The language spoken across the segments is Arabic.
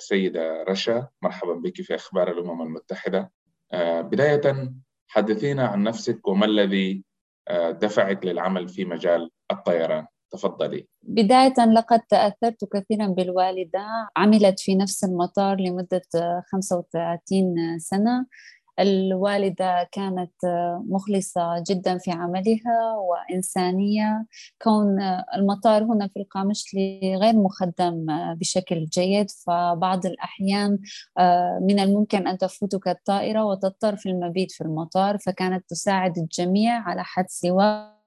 السيدة رشا مرحبا بك في أخبار الأمم المتحدة. آه، بداية حدثينا عن نفسك وما الذي آه، دفعك للعمل في مجال الطيران؟ تفضلي. بداية لقد تأثرت كثيرا بالوالدة عملت في نفس المطار لمدة 35 سنة. الوالدة كانت مخلصة جدا في عملها وإنسانية. كون المطار هنا في القامشلي غير مخدم بشكل جيد. فبعض الأحيان من الممكن أن تفوتك الطائرة وتضطر في المبيت في المطار فكانت تساعد الجميع على حد سواء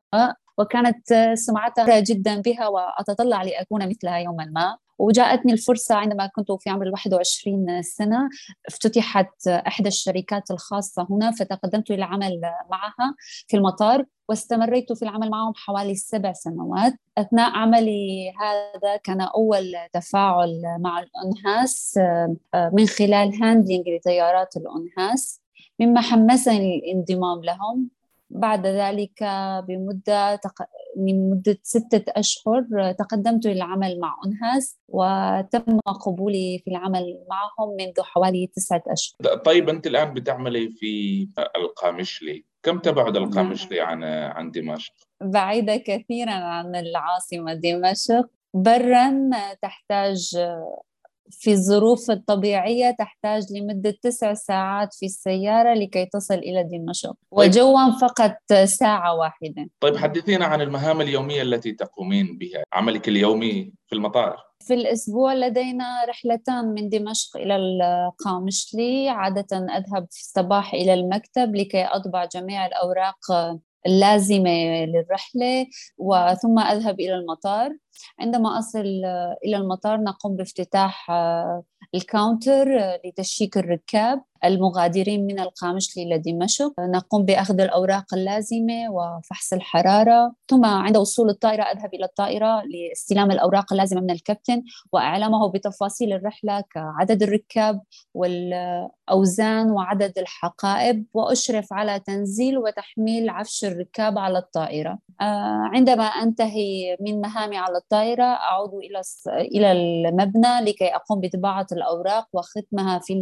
وكانت سمعتها جدا بها وأتطلع لأكون مثلها يوما ما. وجاءتني الفرصة عندما كنت في عمر 21 سنة افتتحت إحدى الشركات الخاصة هنا فتقدمت للعمل معها في المطار واستمريت في العمل معهم حوالي سبع سنوات أثناء عملي هذا كان أول تفاعل مع الأنهاس من خلال هاندلينج لتيارات الأنهاس مما حمسني الانضمام لهم بعد ذلك بمدة. لمدة ستة أشهر تقدمت للعمل مع أنهاس وتم قبولي في العمل معهم منذ حوالي تسعة أشهر. طيب أنت الآن بتعملي في القامشلي. كم تبعد القامشلي عن عن دمشق؟ بعيدة كثيرا عن العاصمة دمشق. برا تحتاج في الظروف الطبيعية تحتاج لمدة تسع ساعات في السيارة لكي تصل إلى دمشق طيب. وجوا فقط ساعة واحدة. طيب حدثينا عن المهام اليومية التي تقومين بها عملك اليومي في المطار. في الأسبوع لدينا رحلتان من دمشق إلى القامشلي عادة أذهب في الصباح إلى المكتب لكي أطبع جميع الأوراق اللازمة للرحلة وثم أذهب إلى المطار. عندما أصل إلى المطار نقوم بافتتاح الكاونتر لتشيك الركاب. المغادرين من القامشلي إلى دمشق نقوم بأخذ الأوراق اللازمة وفحص الحرارة. ثم عند وصول الطائرة أذهب إلى الطائرة لاستلام الأوراق اللازمة من الكابتن وإعلامه بتفاصيل الرحلة كعدد الركاب والأوزان وعدد الحقائب وأشرف على تنزيل وتحميل عفش الركاب على الطائرة. آه، عندما أنتهي من مهامي على الطائرة أعود إلى إلى المبنى لكي أقوم بطباعة الأوراق وختمها في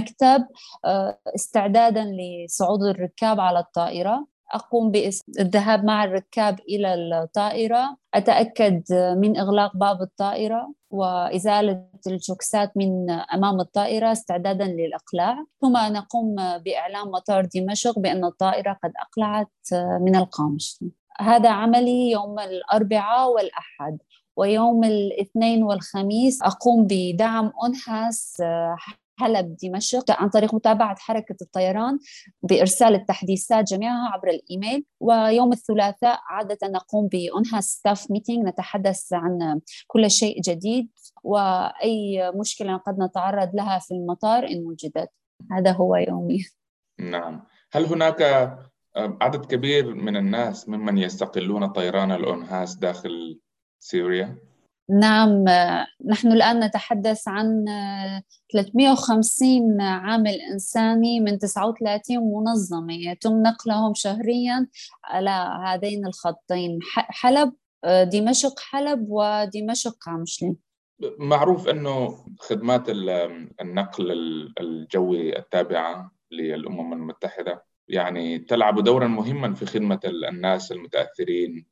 المكتب آه، استعدادا لصعود الركاب على الطائرة. أقوم بالذهاب مع الركاب إلى الطائرة. أتأكد من إغلاق باب الطائرة وإزالة الجوكسات من أمام الطائرة استعدادا للإقلاع. ثم نقوم بإعلام مطار دمشق بأن الطائرة قد أقلعت من القامشلي. هذا عملي يوم الأربعاء والأحد. ويوم الاثنين والخميس أقوم بدعم أونهاس حلب دمشق عن طريق متابعة حركة الطيران بإرسال التحديثات جميعها عبر الإيميل ويوم الثلاثاء عادة نقوم بأنها staff meeting نتحدث عن كل شيء جديد وأي مشكلة قد نتعرض لها في المطار إن وجدت. هذا هو يومي. نعم. هل هناك عدد كبير من الناس ممن يستقلون طيران الأنهاس داخل سوريا؟ نعم نحن الآن نتحدث عن 350 عامل إنساني من 39 منظمة يتم نقلهم شهريا على هذين الخطين حلب دمشق حلب ودمشق قامشلي. معروف أنه خدمات النقل الجوي التابعة للأمم المتحدة يعني تلعب دورا مهما في خدمة الناس المتأثرين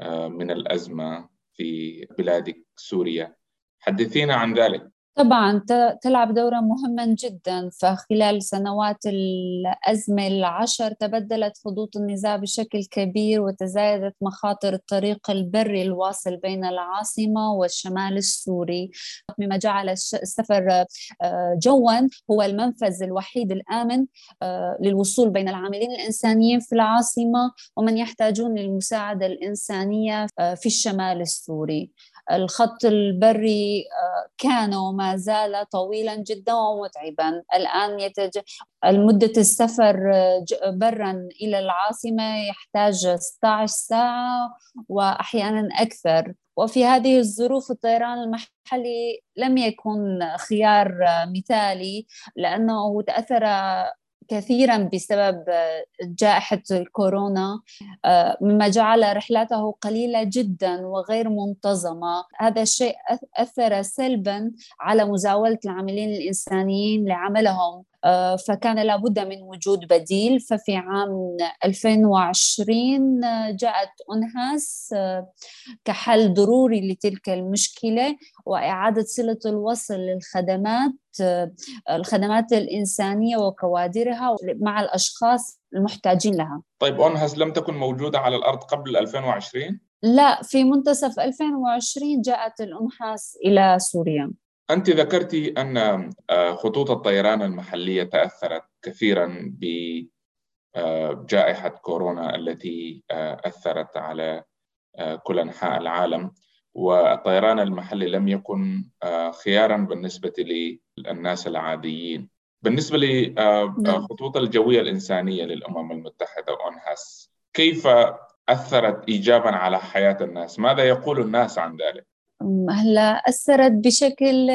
آه، من الأزمة. في بلادك سوريا. حدثينا عن ذلك. طبعا تلعب دورا مهما جدا فخلال سنوات الأزمة العشر تبدلت خطوط النزاع بشكل كبير وتزايدت مخاطر الطريق البري الواصل بين العاصمة والشمال السوري. مما جعل السفر آه، جوا هو المنفذ الوحيد الآمن آه، للوصول بين العاملين الإنسانيين في العاصمة ومن يحتاجون للمساعدة الإنسانية آه، في الشمال السوري. الخط البري آه، كان وما زال طويلا جدا ومتعبا. الآن يتج... المدة السفر آه، برا إلى العاصمة يحتاج 16 ساعة وأحيانا أكثر. وفي هذه الظروف الطيران المحلي لم يكن خيار آه، مثالي لأنه تأثر كثيرا بسبب جائحة الكورونا مما جعل رحلاته قليلة جدا وغير منتظمة. هذا الشيء أثر سلبا على مزاولة العاملين الإنسانيين لعملهم. آه، فكان لابد من وجود بديل. ففي عام 2020 جاءت أنهاس آه، كحل ضروري لتلك المشكلة وإعادة صلة الوصل للخدمات آه، الخدمات الإنسانية وكوادرها مع الأشخاص المحتاجين لها. طيب أنهس لم تكن موجودة على الأرض قبل 2020؟ لا في منتصف 2020 جاءت الأنحاس إلى سوريا. أنت ذكرت أن آه، خطوط الطيران المحلية تأثرت كثيرا بجائحة آه، كورونا التي آه، أثرت على كل أنحاء العالم والطيران المحلي لم يكن خيارا بالنسبة للناس العاديين بالنسبة لخطوط نعم. الجوية الإنسانية للأمم المتحدة أونهاس كيف أثرت إيجابا على حياة الناس ماذا يقول الناس عن ذلك؟ هلا أثرت بشكل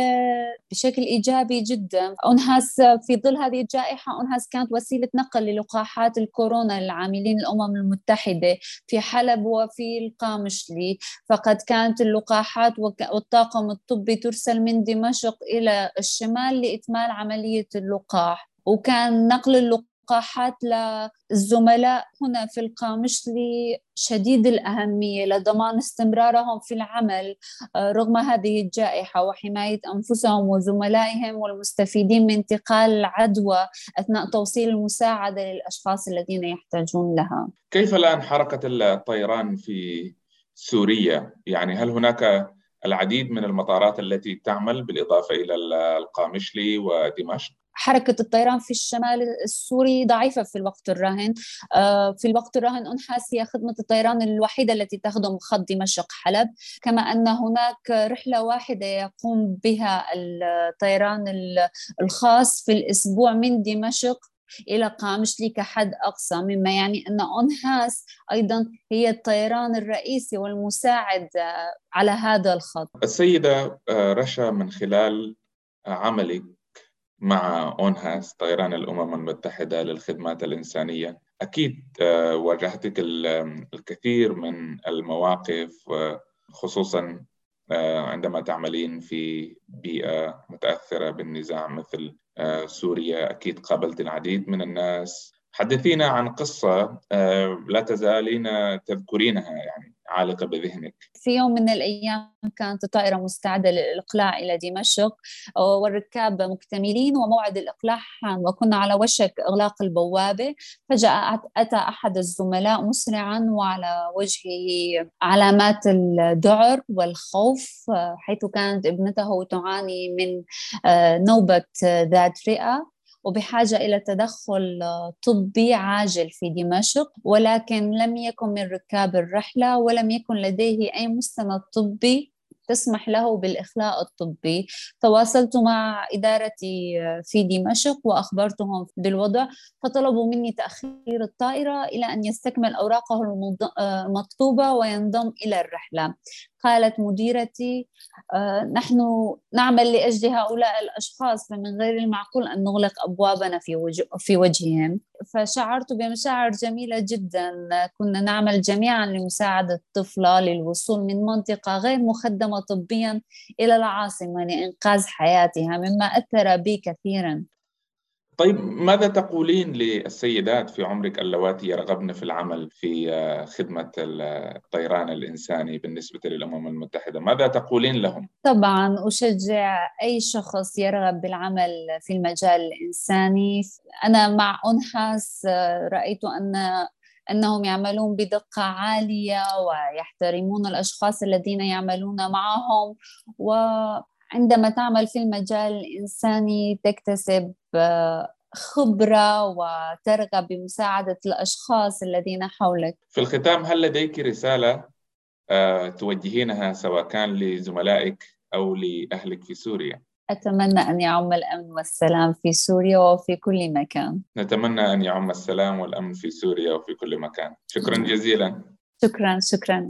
بشكل إيجابي جدا. أنهاس في ظل هذه الجائحة أنهاس كانت وسيلة نقل للقاحات الكورونا للعاملين الأمم المتحدة في حلب وفي القامشلي فقد كانت اللقاحات والطاقم الطبي ترسل من دمشق إلى الشمال لاتمال عملية اللقاح. وكان نقل اللقاح لقاحات للزملاء هنا في القامشلي شديد الأهمية لضمان استمرارهم في العمل. آه، رغم هذه الجائحة وحماية أنفسهم وزملائهم والمستفيدين من انتقال العدوى أثناء توصيل المساعدة للأشخاص الذين يحتاجون لها. كيف الآن حركة الطيران في سوريا؟ يعني هل هناك العديد من المطارات التي تعمل بالإضافة إلى القامشلي ودمشق؟ حركة الطيران في الشمال السوري ضعيفة في الوقت الراهن. آه، في الوقت الراهن أنحاس هي خدمة الطيران الوحيدة التي تخدم خط دمشق حلب كما أن هناك رحلة واحدة يقوم بها الطيران الخاص في الأسبوع من دمشق إلى قامشلي كحد أقصى مما يعني أن أنهاس أيضا هي الطيران الرئيسي والمساعد على هذا الخط. السيدة آه، رشا من خلال عملك مع أونهاس طيران الأمم المتحدة للخدمات الإنسانية. أكيد آه، واجهتك الكثير من المواقف خصوصا آه، عندما تعملين في بيئة متأثرة بالنزاع مثل آه، سوريا. أكيد قابلت العديد من الناس. حدثينا عن قصة لا تزالين تذكرينها يعني. عالقة بذهنك. في يوم من الأيام كانت الطائرة مستعدة للإقلاع إلى دمشق والركاب مكتملين وموعد الإقلاع حان وكنا على وشك إغلاق البوابة. فجأة أتى أحد الزملاء مسرعا وعلى وجهه علامات الذعر والخوف حيث كانت ابنته تعاني من آه، نوبة ذات رئة وبحاجة إلى تدخل طبي عاجل في دمشق ولكن لم يكن من ركاب الرحلة ولم يكن لديه أي مستند طبي تسمح له بالإخلاء الطبي. تواصلت مع إدارتي في دمشق وأخبرتهم بالوضع فطلبوا مني تأخير الطائرة إلى أن يستكمل أوراقه المطلوبة وينضم إلى الرحلة. قالت مديرتي آه، نحن نعمل لأجل هؤلاء الأشخاص فمن غير المعقول أن نغلق أبوابنا في وجه في وجههم. فشعرت بمشاعر جميلة جدا. كنا نعمل جميعا لمساعدة الطفلة للوصول من منطقة غير مخدمة طبيا إلى العاصمة لإنقاذ حياتها مما أثر بي كثيرا. طيب ماذا تقولين للسيدات في عمرك اللواتي يرغبن في العمل في آه، خدمة الطيران الإنساني بالنسبة للأمم المتحدة ماذا تقولين لهم؟ طبعا أشجع أي شخص يرغب بالعمل في المجال الإنساني أنا مع أنحاس آه، رأيت أن أنهم يعملون بدقة عالية ويحترمون الأشخاص الذين يعملون معهم و عندما تعمل في المجال الإنساني تكتسب آه، خبرة وترغب بمساعدة الأشخاص الذين حولك. في الختام هل لديك رسالة آه، توجهينها سواء كان لزملائك أو لأهلك في سوريا؟ أتمنى أن يعم الأمن والسلام في سوريا وفي كل مكان. نتمنى أن يعم السلام والأمن في سوريا وفي كل مكان. شكرا جزيلا. شكرا شكرا.